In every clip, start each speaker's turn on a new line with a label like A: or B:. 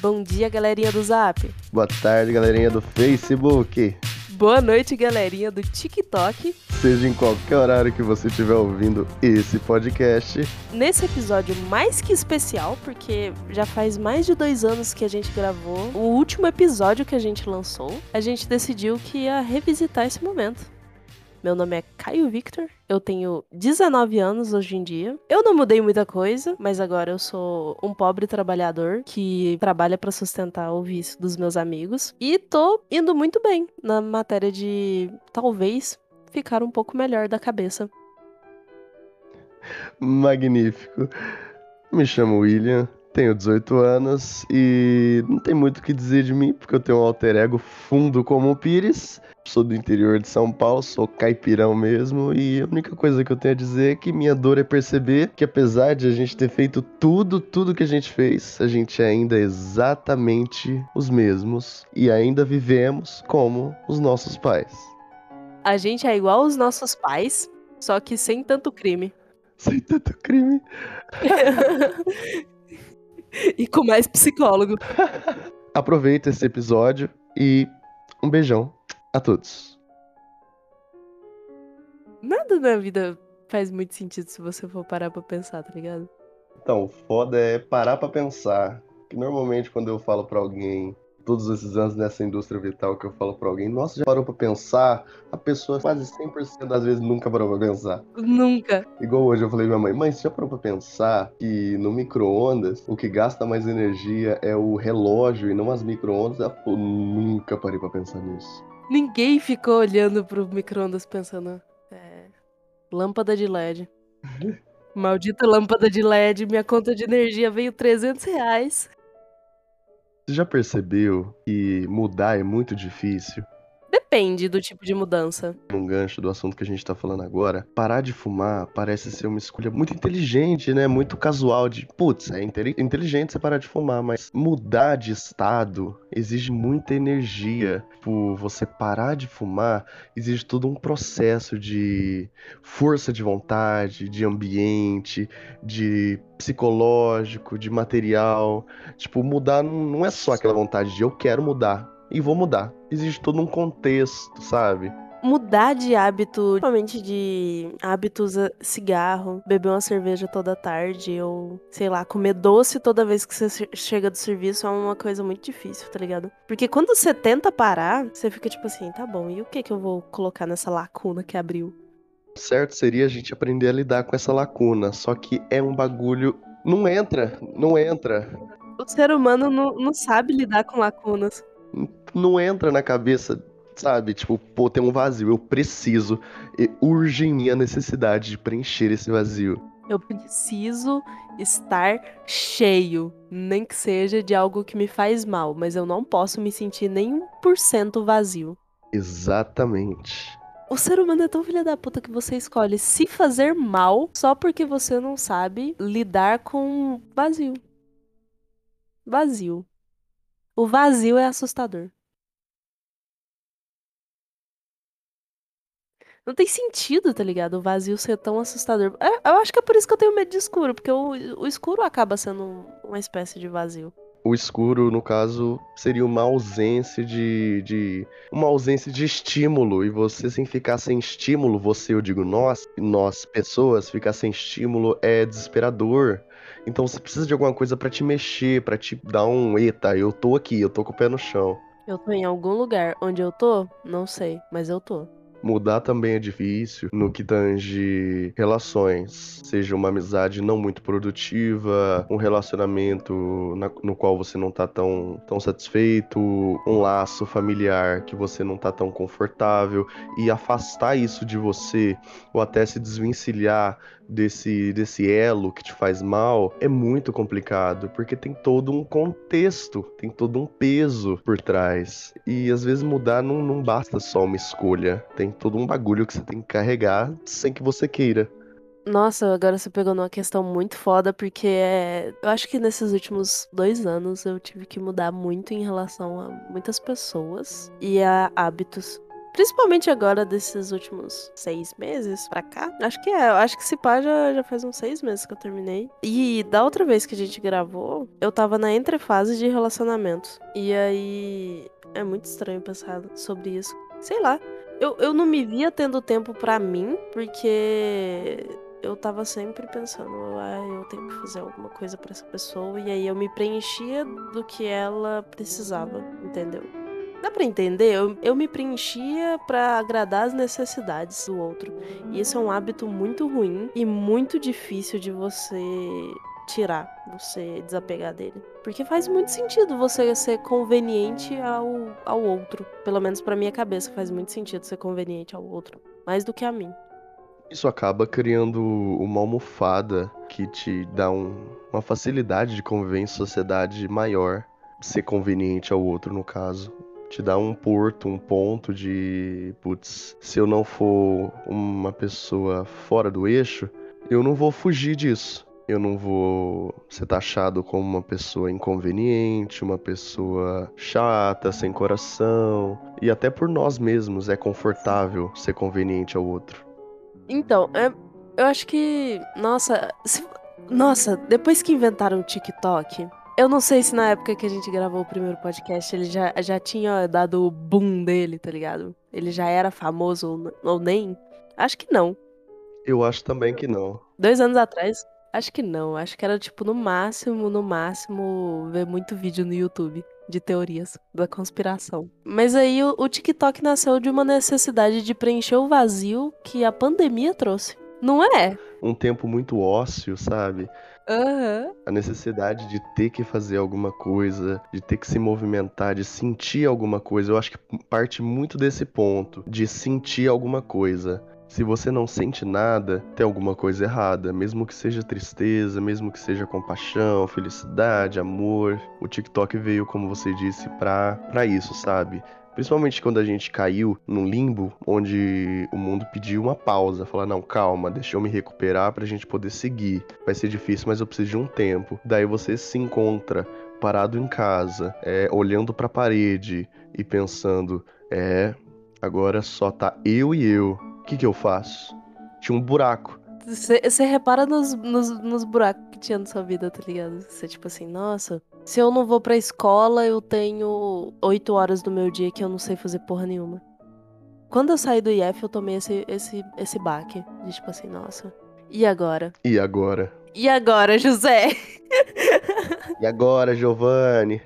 A: Bom dia, galerinha do Zap.
B: Boa tarde, galerinha do Facebook.
A: Boa noite, galerinha do TikTok.
B: Seja em qualquer horário que você estiver ouvindo esse podcast.
A: Nesse episódio mais que especial, porque já faz mais de dois anos que a gente gravou, o último episódio que a gente lançou, a gente decidiu que ia revisitar esse momento. Meu nome é Caio Victor, eu tenho 19 anos hoje em dia. Eu não mudei muita coisa, mas agora eu sou um pobre trabalhador que trabalha para sustentar o vício dos meus amigos. E tô indo muito bem na matéria de talvez ficar um pouco melhor da cabeça.
B: Magnífico. Me chamo William, tenho 18 anos e não tem muito o que dizer de mim, porque eu tenho um alter ego fundo como o Pires. Sou do interior de São Paulo, sou caipirão mesmo, e a única coisa que eu tenho a dizer é que minha dor é perceber que apesar de a gente ter feito tudo, tudo que a gente fez, a gente ainda é exatamente os mesmos e ainda vivemos como os nossos pais.
A: A gente é igual aos nossos pais, só que sem tanto crime.
B: Sem tanto crime.
A: e com mais psicólogo.
B: Aproveita esse episódio e um beijão a todos.
A: Nada na vida faz muito sentido se você for parar pra pensar, tá ligado?
B: Então, foda é parar pra pensar. Que normalmente quando eu falo pra alguém todos esses anos nessa indústria vital que eu falo pra alguém, nossa, já parou pra pensar? A pessoa quase 100% das vezes nunca parou pra pensar.
A: Nunca.
B: Igual hoje eu falei pra minha mãe, mãe, você já parou pra pensar que no micro-ondas o que gasta mais energia é o relógio e não as micro-ondas? Ela falou, nunca parei pra pensar nisso.
A: Ninguém ficou olhando pro micro-ondas pensando, é, lâmpada de LED. Maldita lâmpada de LED, minha conta de energia veio 300 reais.
B: Você já percebeu que mudar é muito difícil?
A: Depende do tipo de mudança.
B: Um gancho do assunto que a gente tá falando agora, parar de fumar parece ser uma escolha muito inteligente, né? Muito casual de, putz, é inteligente você parar de fumar, mas mudar de estado exige muita energia. Por você parar de fumar exige todo um processo de força de vontade, de ambiente, de psicológico, de material. Tipo, mudar não é só aquela vontade de eu quero mudar e vou mudar. Existe todo um contexto, sabe?
A: Mudar de hábito, principalmente de hábitos cigarro, beber uma cerveja toda tarde, ou sei lá, comer doce toda vez que você chega do serviço é uma coisa muito difícil, tá ligado? Porque quando você tenta parar, você fica tipo assim, tá bom, e o que que eu vou colocar nessa lacuna que abriu?
B: Certo seria a gente aprender a lidar com essa lacuna, só que é um bagulho. Não entra, não entra.
A: O ser humano não, não sabe lidar com lacunas
B: não entra na cabeça, sabe? Tipo, pô, tem um vazio, eu preciso, e urge em mim a necessidade de preencher esse vazio.
A: Eu preciso estar cheio, nem que seja de algo que me faz mal, mas eu não posso me sentir nem 1% vazio.
B: Exatamente.
A: O ser humano é tão filha da puta que você escolhe se fazer mal só porque você não sabe lidar com vazio. Vazio. O vazio é assustador. Não tem sentido, tá ligado? O vazio ser tão assustador. É, eu acho que é por isso que eu tenho medo de escuro, porque o, o escuro acaba sendo uma espécie de vazio.
B: O escuro, no caso, seria uma ausência de, de. Uma ausência de estímulo. E você, sem ficar sem estímulo, você, eu digo nós, nós, pessoas, ficar sem estímulo é desesperador. Então você precisa de alguma coisa para te mexer, para te dar um eita, eu tô aqui, eu tô com o pé no chão.
A: Eu tô em algum lugar. Onde eu tô? Não sei, mas eu tô.
B: Mudar também é difícil no que tange relações, seja uma amizade não muito produtiva, um relacionamento na, no qual você não tá tão, tão satisfeito, um laço familiar que você não tá tão confortável e afastar isso de você ou até se desvencilhar desse, desse elo que te faz mal é muito complicado, porque tem todo um contexto, tem todo um peso por trás. E às vezes mudar não, não basta só uma escolha, tem todo um bagulho que você tem que carregar sem que você queira.
A: Nossa, agora você pegou numa questão muito foda, porque é... eu acho que nesses últimos dois anos eu tive que mudar muito em relação a muitas pessoas e a hábitos Principalmente agora, desses últimos seis meses pra cá. Acho que é. Acho que se pá já, já faz uns seis meses que eu terminei. E da outra vez que a gente gravou, eu tava na entrefase de relacionamento. E aí. É muito estranho pensar sobre isso. Sei lá. Eu, eu não me via tendo tempo pra mim, porque eu tava sempre pensando, ah, eu tenho que fazer alguma coisa para essa pessoa, e aí eu me preenchia do que ela precisava, entendeu? Dá pra entender? Eu, eu me preenchia para agradar as necessidades do outro. E isso é um hábito muito ruim e muito difícil de você tirar, você desapegar dele. Porque faz muito sentido você ser conveniente ao, ao outro. Pelo menos para minha cabeça faz muito sentido ser conveniente ao outro. Mais do que a mim.
B: Isso acaba criando uma almofada que te dá um, uma facilidade de conviver em sociedade maior. Ser conveniente ao outro, no caso. Te dá um porto, um ponto de. Putz, se eu não for uma pessoa fora do eixo, eu não vou fugir disso. Eu não vou ser taxado como uma pessoa inconveniente, uma pessoa chata, sem coração. E até por nós mesmos é confortável ser conveniente ao outro.
A: Então, é, eu acho que. Nossa, se, nossa, depois que inventaram o TikTok, eu não sei se na época que a gente gravou o primeiro podcast ele já, já tinha dado o boom dele, tá ligado? Ele já era famoso ou, ou nem? Acho que não.
B: Eu acho também que não.
A: Dois anos atrás? Acho que não. Acho que era tipo no máximo, no máximo, ver muito vídeo no YouTube de teorias da conspiração. Mas aí o, o TikTok nasceu de uma necessidade de preencher o vazio que a pandemia trouxe. Não é?
B: Um tempo muito ósseo, sabe?
A: Uhum.
B: A necessidade de ter que fazer alguma coisa, de ter que se movimentar, de sentir alguma coisa. Eu acho que parte muito desse ponto, de sentir alguma coisa. Se você não sente nada, tem alguma coisa errada, mesmo que seja tristeza, mesmo que seja compaixão, felicidade, amor. O TikTok veio, como você disse, pra, pra isso, sabe? Principalmente quando a gente caiu num limbo onde o mundo pediu uma pausa, falar não, calma, deixa eu me recuperar pra gente poder seguir. Vai ser difícil, mas eu preciso de um tempo. Daí você se encontra parado em casa, é, olhando para a parede e pensando, é, agora só tá eu e eu que, que eu faço? Tinha um buraco.
A: Você repara nos, nos, nos, buracos que tinha na sua vida, tá ligado? Você, tipo assim, nossa, se eu não vou pra escola, eu tenho oito horas do meu dia que eu não sei fazer porra nenhuma. Quando eu saí do IF, eu tomei esse, esse, esse baque. De tipo assim, nossa. E agora?
B: E agora?
A: E agora, José?
B: e agora, Giovanni?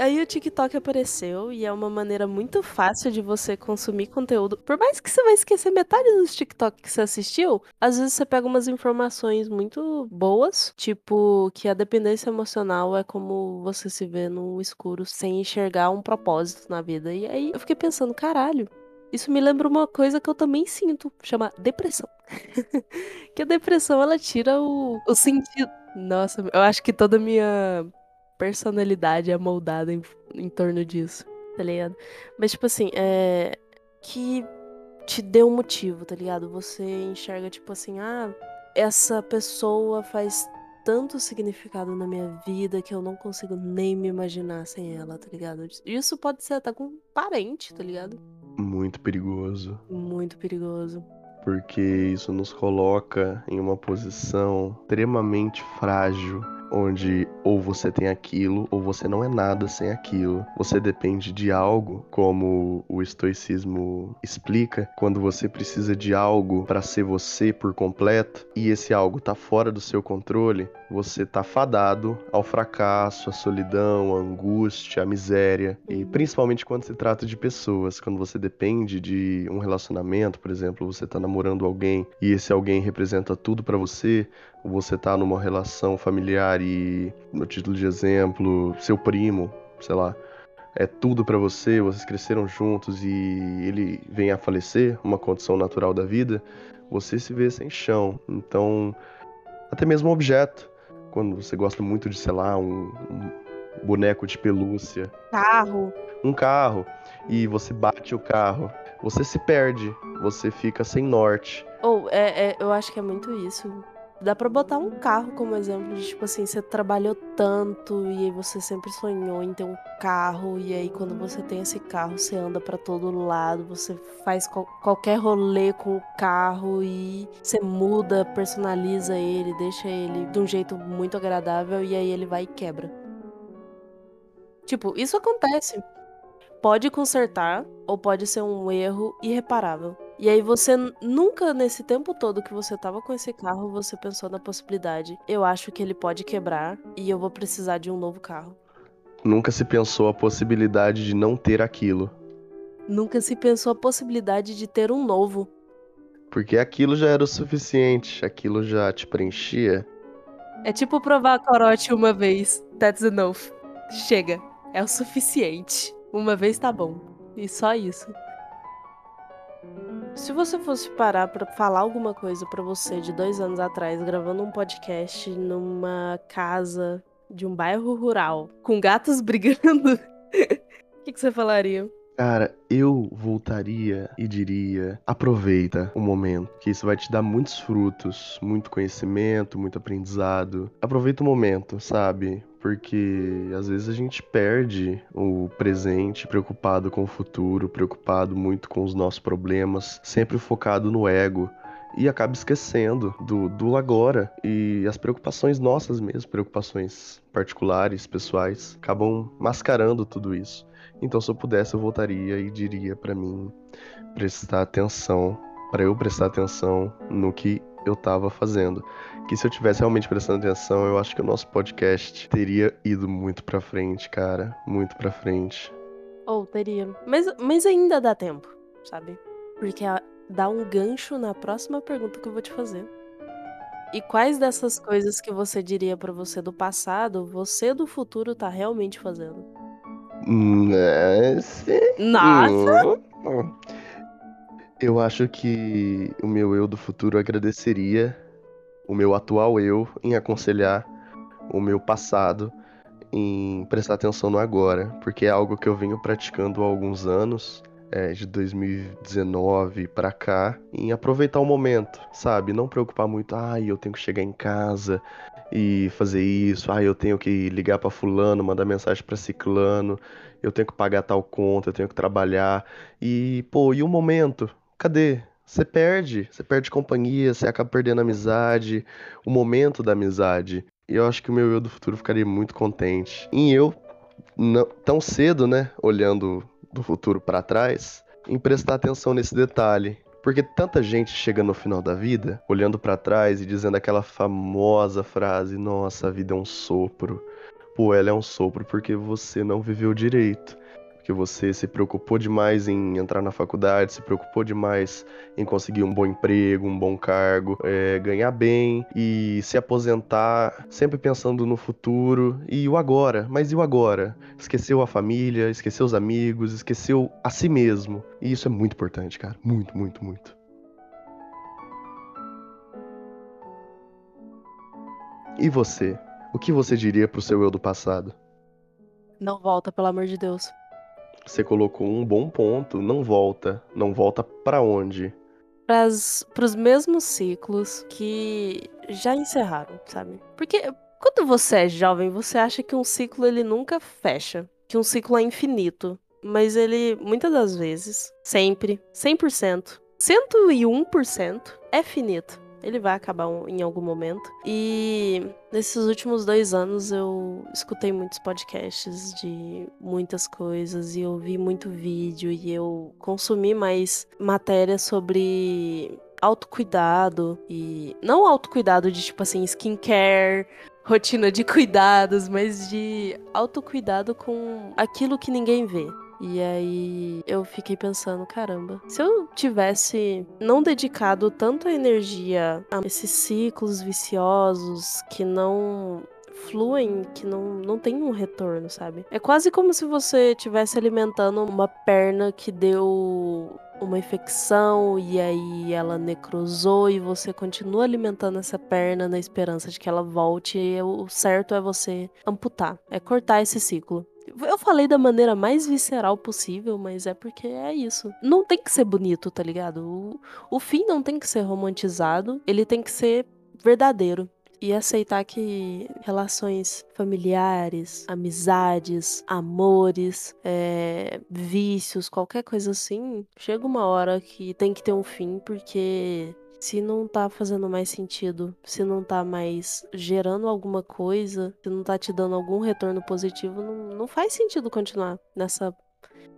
A: Aí o TikTok apareceu e é uma maneira muito fácil de você consumir conteúdo. Por mais que você vai esquecer metade dos TikTok que você assistiu, às vezes você pega umas informações muito boas, tipo que a dependência emocional é como você se vê no escuro sem enxergar um propósito na vida. E aí eu fiquei pensando, caralho, isso me lembra uma coisa que eu também sinto, chama depressão. que a depressão ela tira o, o sentido. Nossa, eu acho que toda a minha personalidade é moldada em, em torno disso, tá ligado? Mas, tipo assim, é. Que te dê um motivo, tá ligado? Você enxerga, tipo assim, ah, essa pessoa faz tanto significado na minha vida que eu não consigo nem me imaginar sem ela, tá ligado? Isso pode ser até com um parente, tá ligado?
B: Muito perigoso.
A: Muito perigoso.
B: Porque isso nos coloca em uma posição extremamente frágil onde ou você tem aquilo ou você não é nada sem aquilo. Você depende de algo, como o estoicismo explica, quando você precisa de algo para ser você por completo e esse algo tá fora do seu controle, você tá fadado ao fracasso, à solidão, à angústia, à miséria. E principalmente quando se trata de pessoas, quando você depende de um relacionamento, por exemplo, você tá namorando alguém e esse alguém representa tudo para você, você tá numa relação familiar e, no título de exemplo, seu primo, sei lá, é tudo para você, vocês cresceram juntos e ele vem a falecer, uma condição natural da vida, você se vê sem chão. Então, até mesmo um objeto, quando você gosta muito de, sei lá, um, um boneco de pelúcia,
A: carro,
B: um carro. E você bate o carro, você se perde, você fica sem norte.
A: Ou oh, é, é, eu acho que é muito isso Dá pra botar um carro como exemplo de, tipo assim, você trabalhou tanto e aí você sempre sonhou em ter um carro e aí quando você tem esse carro, você anda para todo lado, você faz qual qualquer rolê com o carro e você muda, personaliza ele, deixa ele de um jeito muito agradável e aí ele vai e quebra. Tipo, isso acontece. Pode consertar ou pode ser um erro irreparável. E aí você nunca nesse tempo todo que você tava com esse carro, você pensou na possibilidade, eu acho que ele pode quebrar e eu vou precisar de um novo carro.
B: Nunca se pensou a possibilidade de não ter aquilo.
A: Nunca se pensou a possibilidade de ter um novo.
B: Porque aquilo já era o suficiente, aquilo já te preenchia.
A: É tipo provar corote uma vez. That's enough. Chega. É o suficiente. Uma vez tá bom. E só isso. Se você fosse parar para falar alguma coisa para você de dois anos atrás, gravando um podcast numa casa de um bairro rural, com gatos brigando, o que, que você falaria?
B: Cara, eu voltaria e diria: aproveita o momento, que isso vai te dar muitos frutos, muito conhecimento, muito aprendizado. Aproveita o momento, sabe? Porque às vezes a gente perde o presente, preocupado com o futuro, preocupado muito com os nossos problemas, sempre focado no ego e acaba esquecendo do, do agora e as preocupações nossas mesmo, preocupações particulares, pessoais, acabam mascarando tudo isso. Então, se eu pudesse, eu voltaria e diria para mim prestar atenção, para eu prestar atenção no que eu tava fazendo. Que se eu tivesse realmente prestando atenção, eu acho que o nosso podcast teria ido muito pra frente, cara. Muito pra frente.
A: Ou oh, teria. Mas, mas ainda dá tempo, sabe? Porque dá um gancho na próxima pergunta que eu vou te fazer. E quais dessas coisas que você diria para você do passado, você do futuro tá realmente fazendo?
B: Nossa.
A: Nossa!
B: Eu acho que o meu eu do futuro agradeceria o meu atual eu em aconselhar o meu passado em prestar atenção no agora, porque é algo que eu venho praticando há alguns anos é, de 2019 para cá em aproveitar o momento, sabe? Não preocupar muito, ai, ah, eu tenho que chegar em casa e fazer isso, ai, ah, eu tenho que ligar para fulano, mandar mensagem para ciclano, eu tenho que pagar tal conta, eu tenho que trabalhar e, pô, e o momento? Cadê? Você perde, você perde companhia, você acaba perdendo amizade, o momento da amizade. E eu acho que o meu eu do futuro ficaria muito contente. Em eu, não, tão cedo, né, olhando do futuro para trás, em prestar atenção nesse detalhe. Porque tanta gente chega no final da vida, olhando para trás e dizendo aquela famosa frase: Nossa, a vida é um sopro. Pô, ela é um sopro porque você não viveu direito porque você se preocupou demais em entrar na faculdade, se preocupou demais em conseguir um bom emprego, um bom cargo, é, ganhar bem e se aposentar, sempre pensando no futuro e o agora. Mas e o agora? Esqueceu a família, esqueceu os amigos, esqueceu a si mesmo. E isso é muito importante, cara. Muito, muito, muito. E você? O que você diria pro seu eu do passado?
A: Não volta, pelo amor de Deus.
B: Você colocou um bom ponto. Não volta. Não volta para onde?
A: Para os mesmos ciclos que já encerraram, sabe? Porque quando você é jovem, você acha que um ciclo ele nunca fecha, que um ciclo é infinito, mas ele muitas das vezes, sempre, 100%, 101% é finito. Ele vai acabar em algum momento. E nesses últimos dois anos eu escutei muitos podcasts de muitas coisas e eu vi muito vídeo e eu consumi mais matéria sobre autocuidado e não autocuidado de tipo assim skincare, rotina de cuidados, mas de autocuidado com aquilo que ninguém vê. E aí eu fiquei pensando, caramba, se eu tivesse não dedicado tanta energia a esses ciclos viciosos que não fluem, que não, não tem um retorno, sabe? É quase como se você estivesse alimentando uma perna que deu uma infecção e aí ela necrosou e você continua alimentando essa perna na esperança de que ela volte e o certo é você amputar, é cortar esse ciclo. Eu falei da maneira mais visceral possível, mas é porque é isso. Não tem que ser bonito, tá ligado? O, o fim não tem que ser romantizado, ele tem que ser verdadeiro e aceitar que relações familiares, amizades, amores, é, vícios, qualquer coisa assim, chega uma hora que tem que ter um fim, porque se não tá fazendo mais sentido, se não tá mais gerando alguma coisa, se não tá te dando algum retorno positivo, não, não faz sentido continuar nessa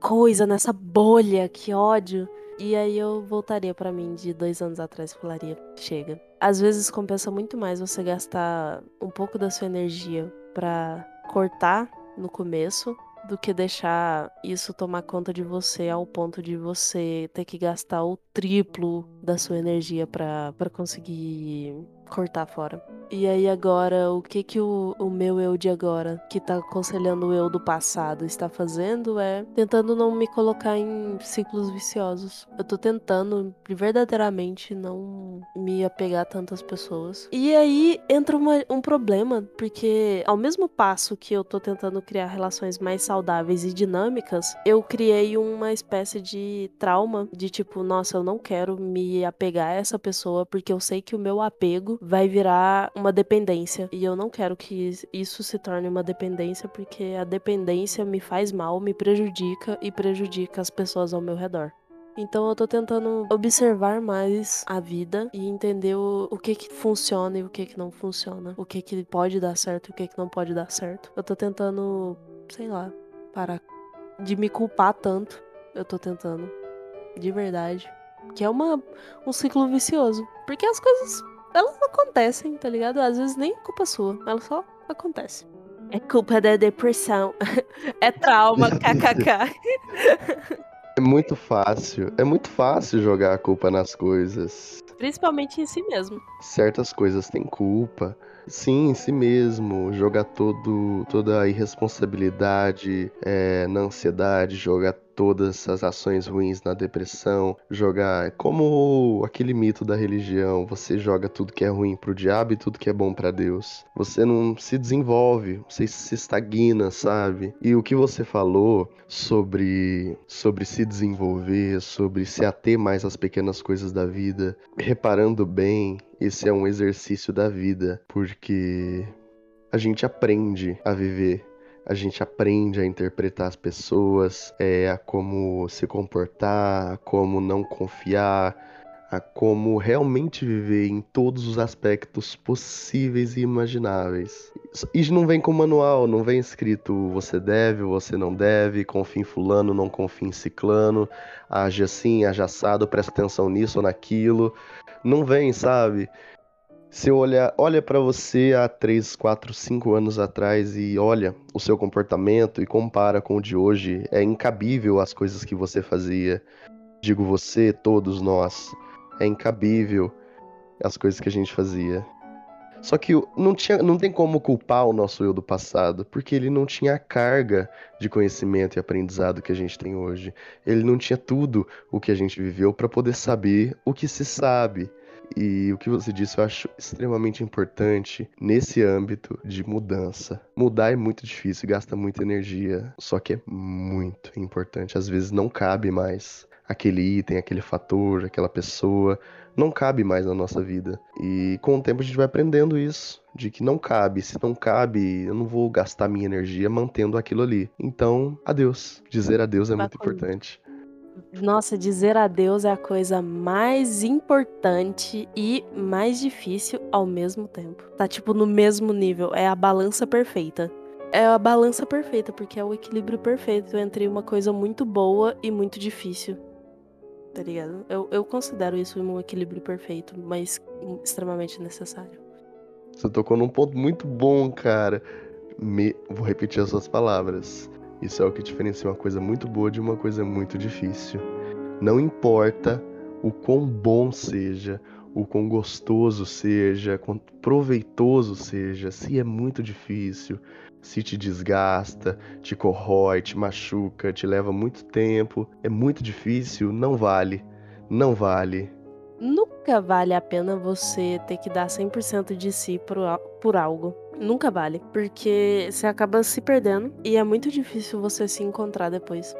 A: coisa, nessa bolha, que ódio. E aí eu voltaria para mim de dois anos atrás e falaria: chega. Às vezes compensa muito mais você gastar um pouco da sua energia para cortar no começo do que deixar isso tomar conta de você ao ponto de você ter que gastar o triplo da sua energia para conseguir cortar fora. E aí agora, o que que o, o meu eu de agora, que tá aconselhando o eu do passado, está fazendo é tentando não me colocar em ciclos viciosos. Eu tô tentando verdadeiramente não me apegar a tantas pessoas. E aí entra uma, um problema, porque ao mesmo passo que eu tô tentando criar relações mais saudáveis e dinâmicas, eu criei uma espécie de trauma de tipo, nossa, eu não quero me apegar a essa pessoa porque eu sei que o meu apego vai virar uma dependência. E eu não quero que isso se torne uma dependência, porque a dependência me faz mal, me prejudica e prejudica as pessoas ao meu redor. Então eu tô tentando observar mais a vida e entender o, o que que funciona e o que que não funciona. O que que pode dar certo e o que que não pode dar certo. Eu tô tentando, sei lá, parar de me culpar tanto. Eu tô tentando. De verdade. Que é uma, um ciclo vicioso. Porque as coisas elas acontecem, tá ligado? Às vezes nem é culpa sua, ela só acontece. É culpa da depressão. é trauma, kkk.
B: É muito fácil, é muito fácil jogar a culpa nas coisas.
A: Principalmente em si mesmo.
B: Certas coisas têm culpa. Sim, em si mesmo. Jogar todo, toda a irresponsabilidade é, na ansiedade, jogar todas as ações ruins na depressão, jogar como aquele mito da religião, você joga tudo que é ruim pro diabo e tudo que é bom para Deus. Você não se desenvolve, você se estagna, sabe? E o que você falou sobre sobre se desenvolver, sobre se ater mais às pequenas coisas da vida, reparando bem, esse é um exercício da vida, porque a gente aprende a viver a gente aprende a interpretar as pessoas, é, a como se comportar, a como não confiar, a como realmente viver em todos os aspectos possíveis e imagináveis. Isso não vem com manual, não vem escrito você deve, você não deve, confia em fulano, não confia em ciclano, age assim, age assado, presta atenção nisso ou naquilo. Não vem, sabe? Se olha, olha para você há 3, 4, 5 anos atrás e olha o seu comportamento e compara com o de hoje, é incabível as coisas que você fazia. Digo você, todos nós. É incabível as coisas que a gente fazia. Só que não, tinha, não tem como culpar o nosso eu do passado, porque ele não tinha a carga de conhecimento e aprendizado que a gente tem hoje. Ele não tinha tudo o que a gente viveu para poder saber o que se sabe. E o que você disse eu acho extremamente importante nesse âmbito de mudança. Mudar é muito difícil, gasta muita energia, só que é muito importante. Às vezes não cabe mais aquele item, aquele fator, aquela pessoa, não cabe mais na nossa vida. E com o tempo a gente vai aprendendo isso, de que não cabe. Se não cabe, eu não vou gastar minha energia mantendo aquilo ali. Então, adeus. Dizer adeus é muito importante.
A: Nossa, dizer adeus é a coisa mais importante e mais difícil ao mesmo tempo. Tá tipo no mesmo nível, é a balança perfeita. É a balança perfeita, porque é o equilíbrio perfeito entre uma coisa muito boa e muito difícil. Tá ligado? Eu, eu considero isso um equilíbrio perfeito, mas extremamente necessário.
B: Você tocou num ponto muito bom, cara. Me... Vou repetir as suas palavras. Isso é o que diferencia uma coisa muito boa de uma coisa muito difícil. Não importa o quão bom seja, o quão gostoso seja, quão proveitoso seja, se é muito difícil, se te desgasta, te corrói, te machuca, te leva muito tempo, é muito difícil, não vale. Não vale.
A: Nunca vale a pena você ter que dar 100% de si por, por algo. Nunca vale. Porque você acaba se perdendo e é muito difícil você se encontrar depois.